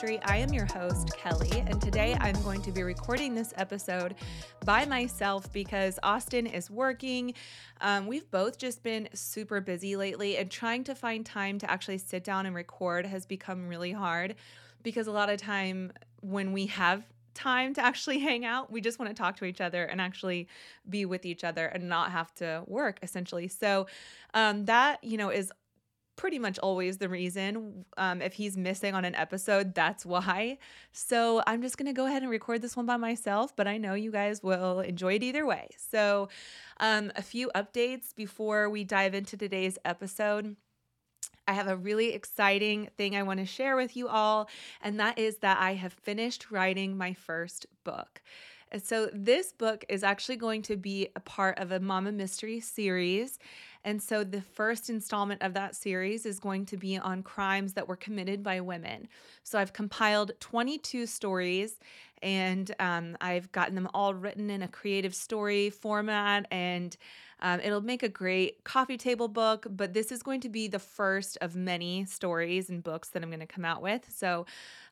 I am your host, Kelly, and today I'm going to be recording this episode by myself because Austin is working. Um, we've both just been super busy lately, and trying to find time to actually sit down and record has become really hard because a lot of time when we have time to actually hang out. We just want to talk to each other and actually be with each other and not have to work essentially. So um, that, you know, is pretty much always the reason. Um, if he's missing on an episode, that's why. So I'm just going to go ahead and record this one by myself, but I know you guys will enjoy it either way. So, um, a few updates before we dive into today's episode. I have a really exciting thing I want to share with you all, and that is that I have finished writing my first book. So, this book is actually going to be a part of a Mama Mystery series. And so, the first installment of that series is going to be on crimes that were committed by women. So, I've compiled 22 stories and um, I've gotten them all written in a creative story format and um, it'll make a great coffee table book, but this is going to be the first of many stories and books that I'm going to come out with. So,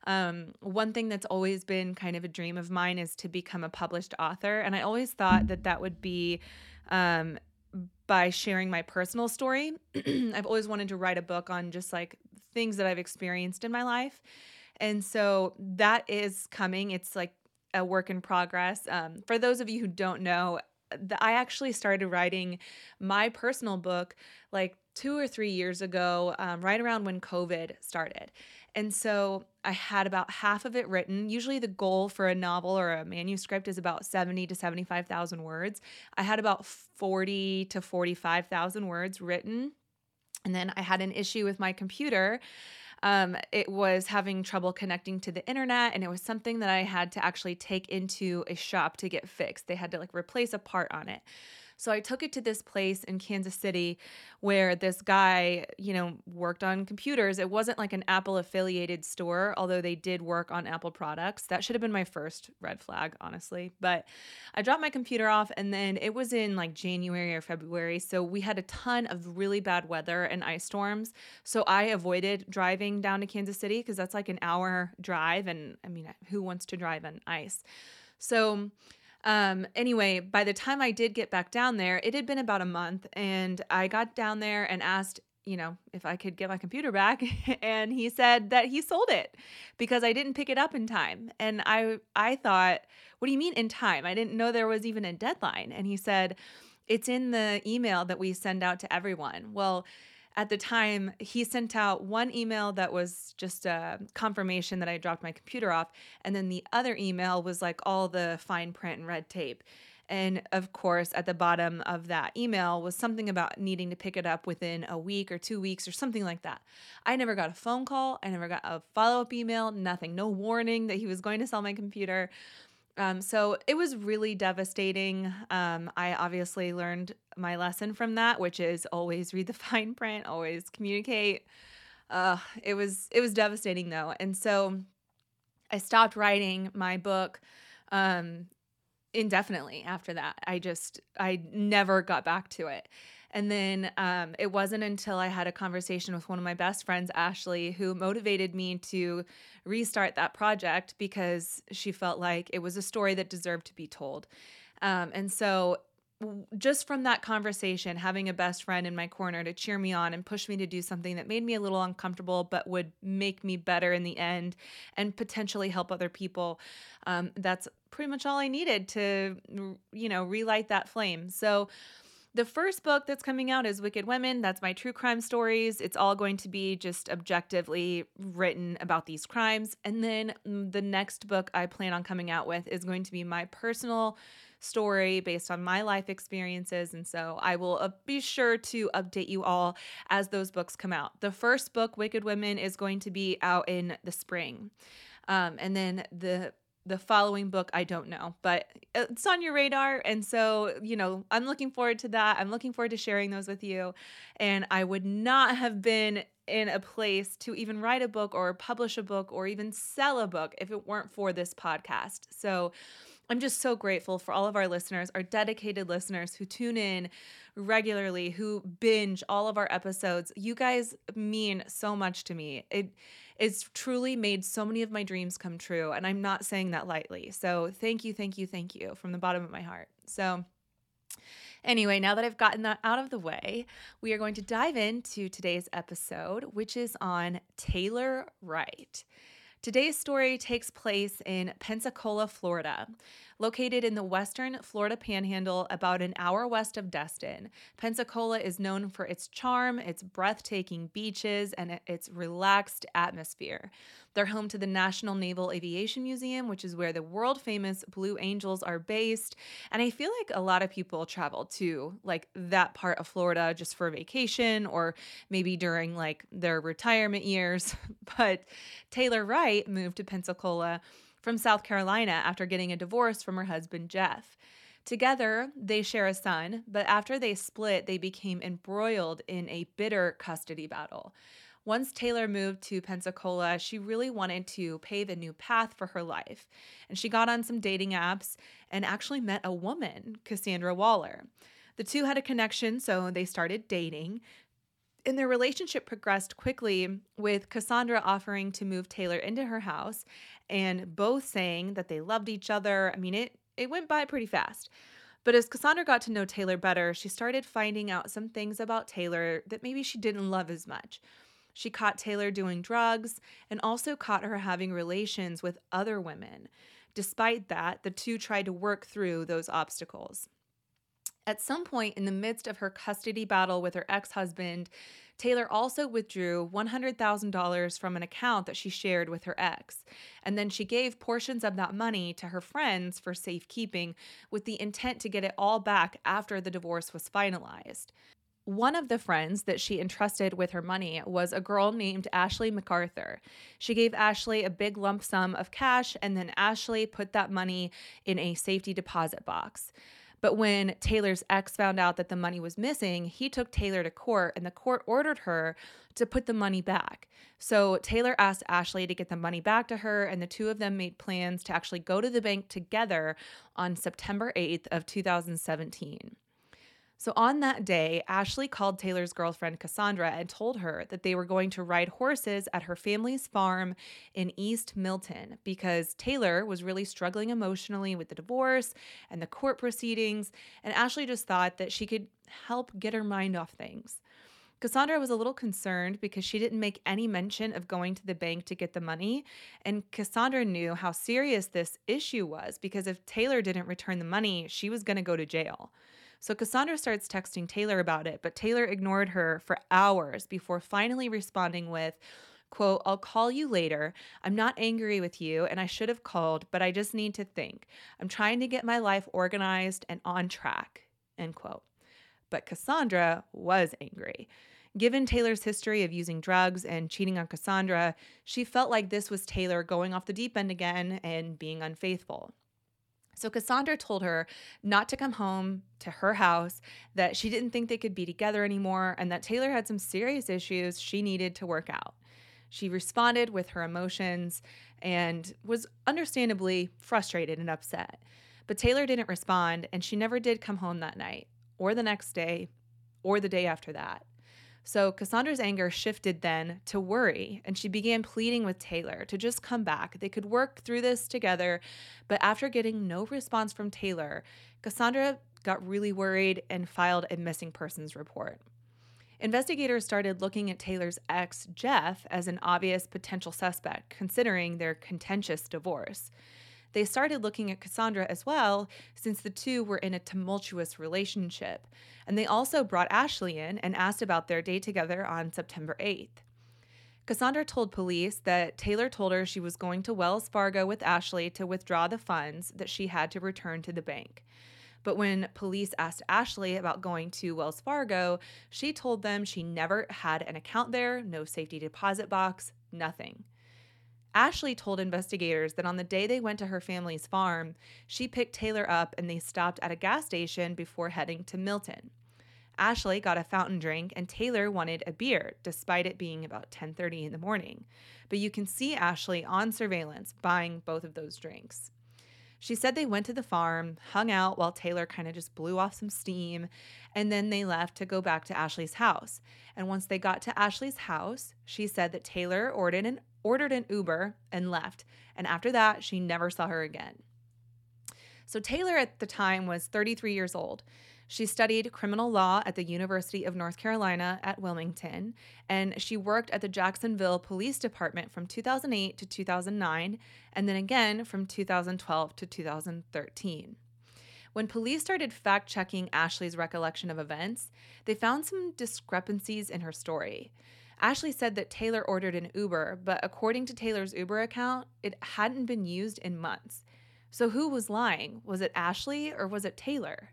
um, one thing that's always been kind of a dream of mine is to become a published author. And I always thought that that would be um, by sharing my personal story. I've always wanted to write a book on just like things that I've experienced in my life. And so that is coming. It's like a work in progress. Um, for those of you who don't know, I actually started writing my personal book like two or three years ago, um, right around when COVID started. And so I had about half of it written. Usually the goal for a novel or a manuscript is about 70 to 75,000 words. I had about 40 to 45,000 words written. And then I had an issue with my computer um, it was having trouble connecting to the internet, and it was something that I had to actually take into a shop to get fixed. They had to like replace a part on it. So I took it to this place in Kansas City where this guy, you know, worked on computers. It wasn't like an Apple affiliated store, although they did work on Apple products. That should have been my first red flag, honestly. But I dropped my computer off and then it was in like January or February. So we had a ton of really bad weather and ice storms. So I avoided driving down to Kansas City because that's like an hour drive. And I mean, who wants to drive on ice? So um, anyway, by the time I did get back down there, it had been about a month, and I got down there and asked, you know, if I could get my computer back, and he said that he sold it because I didn't pick it up in time. And I I thought, what do you mean in time? I didn't know there was even a deadline. And he said, it's in the email that we send out to everyone. Well, at the time, he sent out one email that was just a confirmation that I dropped my computer off. And then the other email was like all the fine print and red tape. And of course, at the bottom of that email was something about needing to pick it up within a week or two weeks or something like that. I never got a phone call. I never got a follow up email, nothing, no warning that he was going to sell my computer. Um, so it was really devastating. Um, I obviously learned my lesson from that, which is always read the fine print, always communicate. Uh, it was it was devastating though, and so I stopped writing my book um, indefinitely after that. I just I never got back to it. And then um, it wasn't until I had a conversation with one of my best friends, Ashley, who motivated me to restart that project because she felt like it was a story that deserved to be told. Um, and so just from that conversation, having a best friend in my corner to cheer me on and push me to do something that made me a little uncomfortable, but would make me better in the end and potentially help other people, um, that's pretty much all I needed to, you know, relight that flame. So, the first book that's coming out is Wicked Women. That's my true crime stories. It's all going to be just objectively written about these crimes. And then mm, the next book I plan on coming out with is going to be my personal story based on my life experiences. And so I will uh, be sure to update you all as those books come out. The first book, Wicked Women, is going to be out in the spring. Um, and then the the following book i don't know but it's on your radar and so you know i'm looking forward to that i'm looking forward to sharing those with you and i would not have been in a place to even write a book or publish a book or even sell a book if it weren't for this podcast so I'm just so grateful for all of our listeners, our dedicated listeners who tune in regularly, who binge all of our episodes. You guys mean so much to me. It it's truly made so many of my dreams come true, and I'm not saying that lightly. So, thank you, thank you, thank you from the bottom of my heart. So, Anyway, now that I've gotten that out of the way, we are going to dive into today's episode, which is on Taylor Wright. Today's story takes place in Pensacola, Florida. Located in the western Florida panhandle, about an hour west of Destin, Pensacola is known for its charm, its breathtaking beaches, and its relaxed atmosphere. They're home to the National Naval Aviation Museum, which is where the world famous Blue Angels are based. And I feel like a lot of people travel to like that part of Florida just for vacation or maybe during like their retirement years. But Taylor Wright moved to Pensacola from South Carolina after getting a divorce from her husband, Jeff. Together, they share a son, but after they split, they became embroiled in a bitter custody battle. Once Taylor moved to Pensacola, she really wanted to pave a new path for her life. And she got on some dating apps and actually met a woman, Cassandra Waller. The two had a connection, so they started dating and their relationship progressed quickly with Cassandra offering to move Taylor into her house and both saying that they loved each other. I mean, it it went by pretty fast. But as Cassandra got to know Taylor better, she started finding out some things about Taylor that maybe she didn't love as much. She caught Taylor doing drugs and also caught her having relations with other women. Despite that, the two tried to work through those obstacles. At some point in the midst of her custody battle with her ex husband, Taylor also withdrew $100,000 from an account that she shared with her ex. And then she gave portions of that money to her friends for safekeeping with the intent to get it all back after the divorce was finalized. One of the friends that she entrusted with her money was a girl named Ashley McArthur. She gave Ashley a big lump sum of cash, and then Ashley put that money in a safety deposit box. But when Taylor's ex found out that the money was missing, he took Taylor to court and the court ordered her to put the money back. So Taylor asked Ashley to get the money back to her and the two of them made plans to actually go to the bank together on September 8th of 2017. So on that day, Ashley called Taylor's girlfriend Cassandra and told her that they were going to ride horses at her family's farm in East Milton because Taylor was really struggling emotionally with the divorce and the court proceedings, and Ashley just thought that she could help get her mind off things. Cassandra was a little concerned because she didn't make any mention of going to the bank to get the money. And Cassandra knew how serious this issue was because if Taylor didn't return the money, she was going to go to jail. So Cassandra starts texting Taylor about it, but Taylor ignored her for hours before finally responding with, quote, I'll call you later. I'm not angry with you and I should have called, but I just need to think. I'm trying to get my life organized and on track, end quote. But Cassandra was angry. Given Taylor's history of using drugs and cheating on Cassandra, she felt like this was Taylor going off the deep end again and being unfaithful. So Cassandra told her not to come home to her house, that she didn't think they could be together anymore, and that Taylor had some serious issues she needed to work out. She responded with her emotions and was understandably frustrated and upset. But Taylor didn't respond, and she never did come home that night, or the next day, or the day after that. So Cassandra's anger shifted then to worry, and she began pleading with Taylor to just come back. They could work through this together. But after getting no response from Taylor, Cassandra got really worried and filed a missing persons report. Investigators started looking at Taylor's ex, Jeff, as an obvious potential suspect, considering their contentious divorce. They started looking at Cassandra as well, since the two were in a tumultuous relationship. And they also brought Ashley in and asked about their day together on September 8th. Cassandra told police that Taylor told her she was going to Wells Fargo with Ashley to withdraw the funds that she had to return to the bank. But when police asked Ashley about going to Wells Fargo, she told them she never had an account there, no safety deposit box, nothing. Ashley told investigators that on the day they went to her family's farm, she picked Taylor up and they stopped at a gas station before heading to Milton. Ashley got a fountain drink and Taylor wanted a beer despite it being about 10:30 in the morning. But you can see Ashley on surveillance buying both of those drinks. She said they went to the farm, hung out while Taylor kind of just blew off some steam, and then they left to go back to Ashley's house. And once they got to Ashley's house, she said that Taylor ordered an ordered an Uber and left. And after that, she never saw her again. So Taylor at the time was 33 years old. She studied criminal law at the University of North Carolina at Wilmington, and she worked at the Jacksonville Police Department from 2008 to 2009, and then again from 2012 to 2013. When police started fact checking Ashley's recollection of events, they found some discrepancies in her story. Ashley said that Taylor ordered an Uber, but according to Taylor's Uber account, it hadn't been used in months. So who was lying? Was it Ashley or was it Taylor?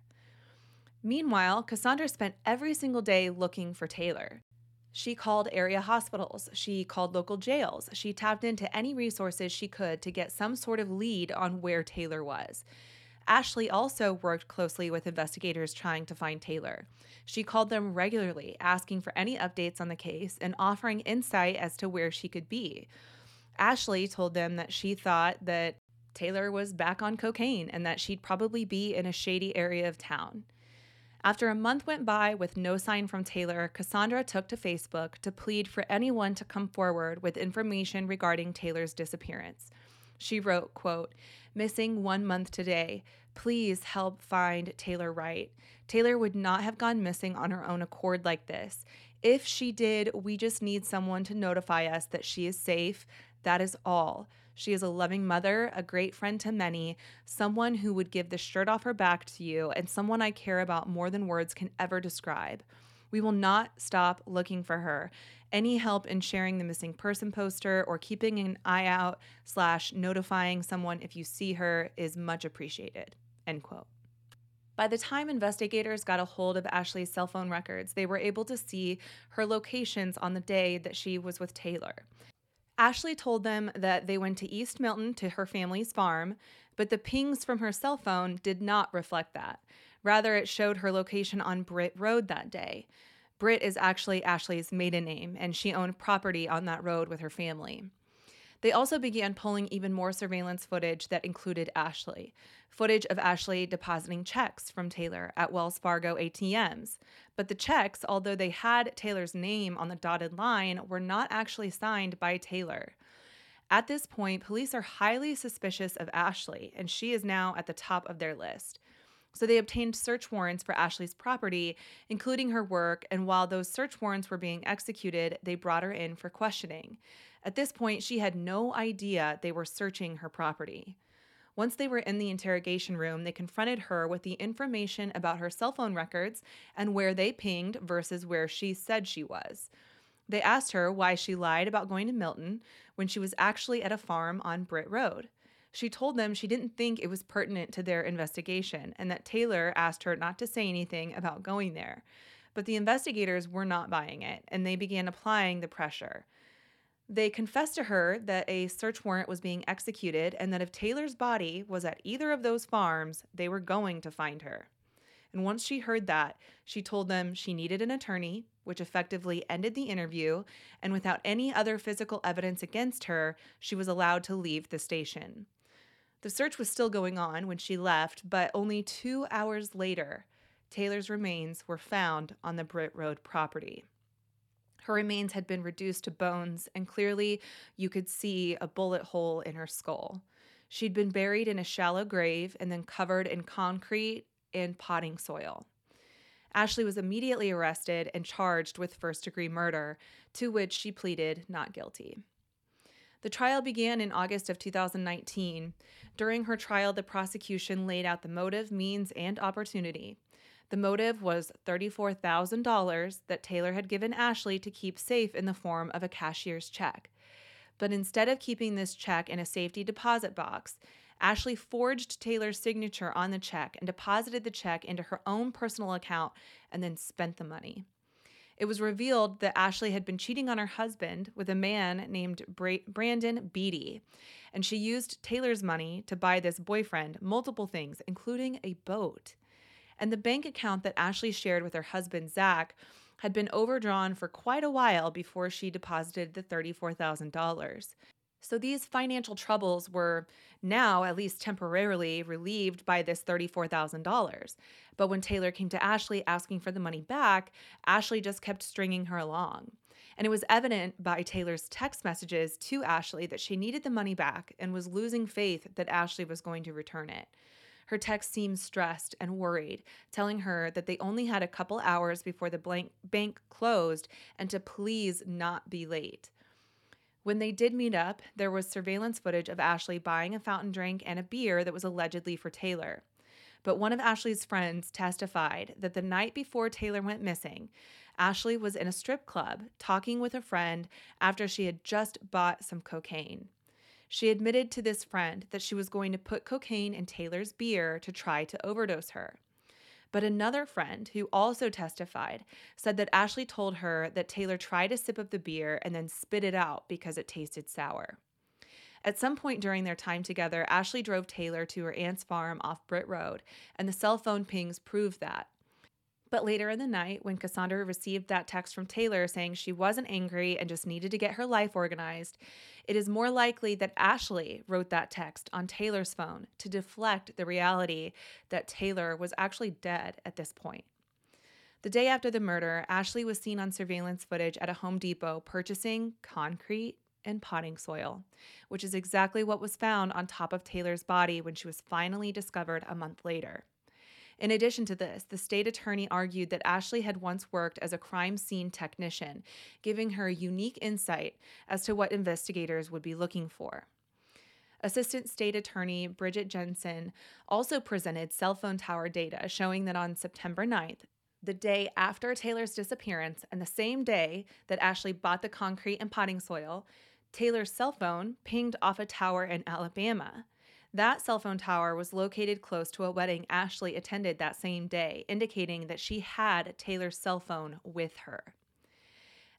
Meanwhile, Cassandra spent every single day looking for Taylor. She called area hospitals, she called local jails, she tapped into any resources she could to get some sort of lead on where Taylor was. Ashley also worked closely with investigators trying to find Taylor. She called them regularly, asking for any updates on the case and offering insight as to where she could be. Ashley told them that she thought that Taylor was back on cocaine and that she'd probably be in a shady area of town. After a month went by with no sign from Taylor, Cassandra took to Facebook to plead for anyone to come forward with information regarding Taylor's disappearance. She wrote, quote, "Missing 1 month today. Please help find Taylor Wright. Taylor would not have gone missing on her own accord like this. If she did, we just need someone to notify us that she is safe. That is all. She is a loving mother, a great friend to many, someone who would give the shirt off her back to you, and someone I care about more than words can ever describe. We will not stop looking for her. Any help in sharing the missing person poster or keeping an eye out slash notifying someone if you see her is much appreciated. End quote. By the time investigators got a hold of Ashley's cell phone records, they were able to see her locations on the day that she was with Taylor. Ashley told them that they went to East Milton to her family's farm, but the pings from her cell phone did not reflect that. Rather, it showed her location on Britt Road that day. Britt is actually Ashley's maiden name, and she owned property on that road with her family. They also began pulling even more surveillance footage that included Ashley footage of Ashley depositing checks from Taylor at Wells Fargo ATMs. But the checks, although they had Taylor's name on the dotted line, were not actually signed by Taylor. At this point, police are highly suspicious of Ashley, and she is now at the top of their list. So they obtained search warrants for Ashley's property, including her work, and while those search warrants were being executed, they brought her in for questioning. At this point, she had no idea they were searching her property. Once they were in the interrogation room, they confronted her with the information about her cell phone records and where they pinged versus where she said she was. They asked her why she lied about going to Milton when she was actually at a farm on Britt Road. She told them she didn't think it was pertinent to their investigation and that Taylor asked her not to say anything about going there. But the investigators were not buying it and they began applying the pressure. They confessed to her that a search warrant was being executed and that if Taylor's body was at either of those farms, they were going to find her. And once she heard that, she told them she needed an attorney, which effectively ended the interview, and without any other physical evidence against her, she was allowed to leave the station. The search was still going on when she left, but only two hours later, Taylor's remains were found on the Britt Road property. Her remains had been reduced to bones, and clearly you could see a bullet hole in her skull. She'd been buried in a shallow grave and then covered in concrete and potting soil. Ashley was immediately arrested and charged with first degree murder, to which she pleaded not guilty. The trial began in August of 2019. During her trial, the prosecution laid out the motive, means, and opportunity. The motive was $34,000 that Taylor had given Ashley to keep safe in the form of a cashier's check. But instead of keeping this check in a safety deposit box, Ashley forged Taylor's signature on the check and deposited the check into her own personal account and then spent the money. It was revealed that Ashley had been cheating on her husband with a man named Bra- Brandon Beatty, and she used Taylor's money to buy this boyfriend multiple things, including a boat. And the bank account that Ashley shared with her husband, Zach, had been overdrawn for quite a while before she deposited the $34,000. So these financial troubles were now, at least temporarily, relieved by this $34,000. But when Taylor came to Ashley asking for the money back, Ashley just kept stringing her along. And it was evident by Taylor's text messages to Ashley that she needed the money back and was losing faith that Ashley was going to return it. Her text seemed stressed and worried, telling her that they only had a couple hours before the bank closed and to please not be late. When they did meet up, there was surveillance footage of Ashley buying a fountain drink and a beer that was allegedly for Taylor. But one of Ashley's friends testified that the night before Taylor went missing, Ashley was in a strip club talking with a friend after she had just bought some cocaine. She admitted to this friend that she was going to put cocaine in Taylor's beer to try to overdose her. But another friend who also testified said that Ashley told her that Taylor tried a sip of the beer and then spit it out because it tasted sour. At some point during their time together, Ashley drove Taylor to her aunt's farm off Britt Road, and the cell phone pings proved that. But later in the night, when Cassandra received that text from Taylor saying she wasn't angry and just needed to get her life organized, it is more likely that Ashley wrote that text on Taylor's phone to deflect the reality that Taylor was actually dead at this point. The day after the murder, Ashley was seen on surveillance footage at a Home Depot purchasing concrete and potting soil, which is exactly what was found on top of Taylor's body when she was finally discovered a month later. In addition to this, the state attorney argued that Ashley had once worked as a crime scene technician, giving her unique insight as to what investigators would be looking for. Assistant State Attorney Bridget Jensen also presented cell phone tower data showing that on September 9th, the day after Taylor's disappearance and the same day that Ashley bought the concrete and potting soil, Taylor's cell phone pinged off a tower in Alabama. That cell phone tower was located close to a wedding Ashley attended that same day, indicating that she had Taylor's cell phone with her.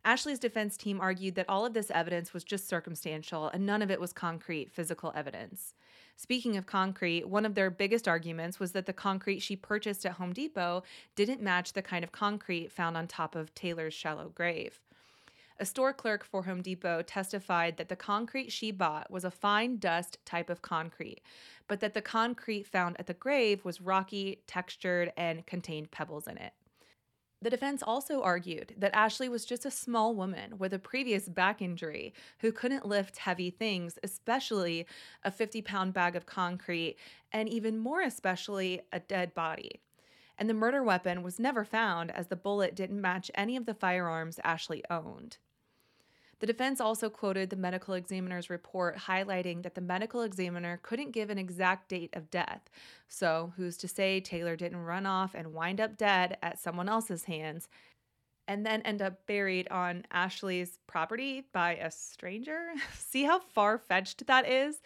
Ashley's defense team argued that all of this evidence was just circumstantial and none of it was concrete physical evidence. Speaking of concrete, one of their biggest arguments was that the concrete she purchased at Home Depot didn't match the kind of concrete found on top of Taylor's shallow grave. A store clerk for Home Depot testified that the concrete she bought was a fine dust type of concrete, but that the concrete found at the grave was rocky, textured, and contained pebbles in it. The defense also argued that Ashley was just a small woman with a previous back injury who couldn't lift heavy things, especially a 50 pound bag of concrete, and even more especially a dead body. And the murder weapon was never found as the bullet didn't match any of the firearms Ashley owned. The defense also quoted the medical examiner's report highlighting that the medical examiner couldn't give an exact date of death. So, who's to say Taylor didn't run off and wind up dead at someone else's hands and then end up buried on Ashley's property by a stranger? See how far fetched that is?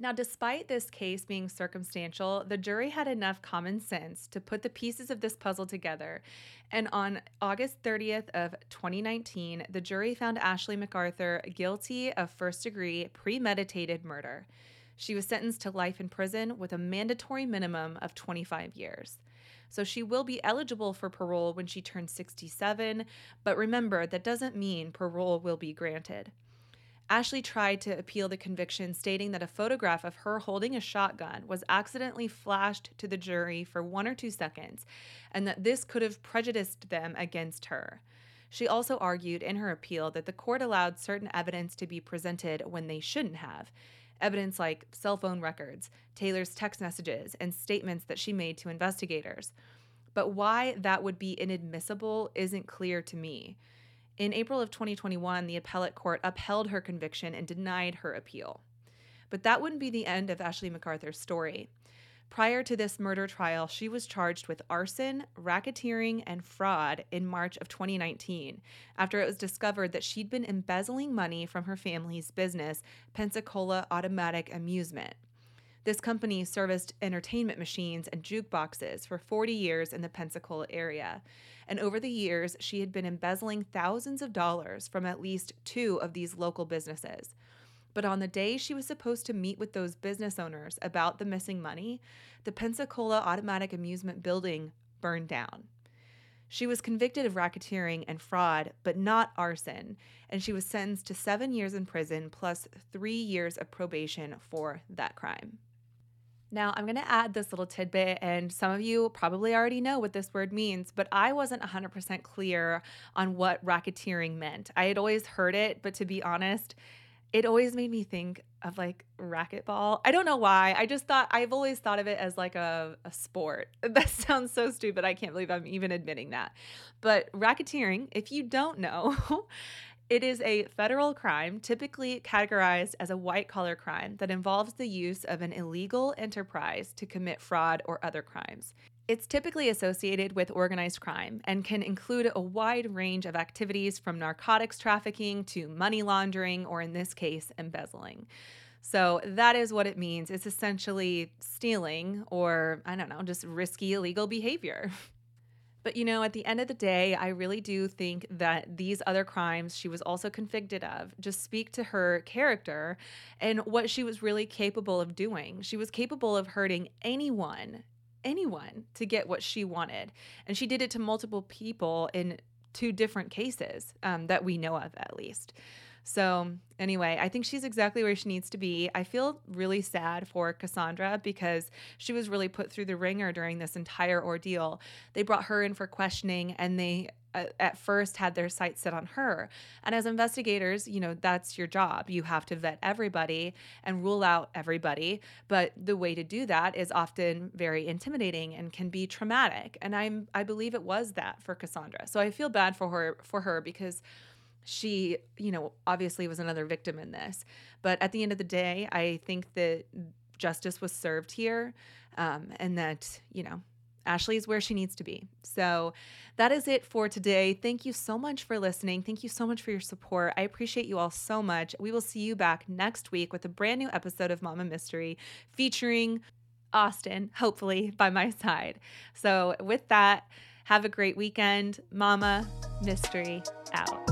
Now, despite this case being circumstantial, the jury had enough common sense to put the pieces of this puzzle together. And on August 30th of 2019, the jury found Ashley McArthur guilty of first-degree premeditated murder. She was sentenced to life in prison with a mandatory minimum of 25 years. So she will be eligible for parole when she turns 67, but remember, that doesn't mean parole will be granted. Ashley tried to appeal the conviction, stating that a photograph of her holding a shotgun was accidentally flashed to the jury for one or two seconds, and that this could have prejudiced them against her. She also argued in her appeal that the court allowed certain evidence to be presented when they shouldn't have. Evidence like cell phone records, Taylor's text messages, and statements that she made to investigators. But why that would be inadmissible isn't clear to me. In April of 2021, the appellate court upheld her conviction and denied her appeal. But that wouldn't be the end of Ashley McArthur's story. Prior to this murder trial, she was charged with arson, racketeering, and fraud in March of 2019 after it was discovered that she'd been embezzling money from her family's business, Pensacola Automatic Amusement. This company serviced entertainment machines and jukeboxes for 40 years in the Pensacola area. And over the years, she had been embezzling thousands of dollars from at least two of these local businesses. But on the day she was supposed to meet with those business owners about the missing money, the Pensacola Automatic Amusement building burned down. She was convicted of racketeering and fraud, but not arson, and she was sentenced to seven years in prison plus three years of probation for that crime. Now, I'm going to add this little tidbit, and some of you probably already know what this word means, but I wasn't 100% clear on what racketeering meant. I had always heard it, but to be honest, it always made me think of like racquetball. I don't know why. I just thought I've always thought of it as like a, a sport. That sounds so stupid. I can't believe I'm even admitting that. But racketeering, if you don't know, it is a federal crime typically categorized as a white collar crime that involves the use of an illegal enterprise to commit fraud or other crimes. It's typically associated with organized crime and can include a wide range of activities from narcotics trafficking to money laundering, or in this case, embezzling. So that is what it means. It's essentially stealing or, I don't know, just risky illegal behavior. But you know, at the end of the day, I really do think that these other crimes she was also convicted of just speak to her character and what she was really capable of doing. She was capable of hurting anyone anyone to get what she wanted. And she did it to multiple people in two different cases um, that we know of, at least. So, anyway, I think she's exactly where she needs to be. I feel really sad for Cassandra because she was really put through the ringer during this entire ordeal. They brought her in for questioning and they uh, at first had their sights set on her. And as investigators, you know, that's your job. You have to vet everybody and rule out everybody. But the way to do that is often very intimidating and can be traumatic. And I'm I believe it was that for Cassandra. So I feel bad for her for her because she, you know, obviously was another victim in this. But at the end of the day, I think that justice was served here um, and that, you know, Ashley is where she needs to be. So that is it for today. Thank you so much for listening. Thank you so much for your support. I appreciate you all so much. We will see you back next week with a brand new episode of Mama Mystery featuring Austin, hopefully by my side. So with that, have a great weekend. Mama Mystery out.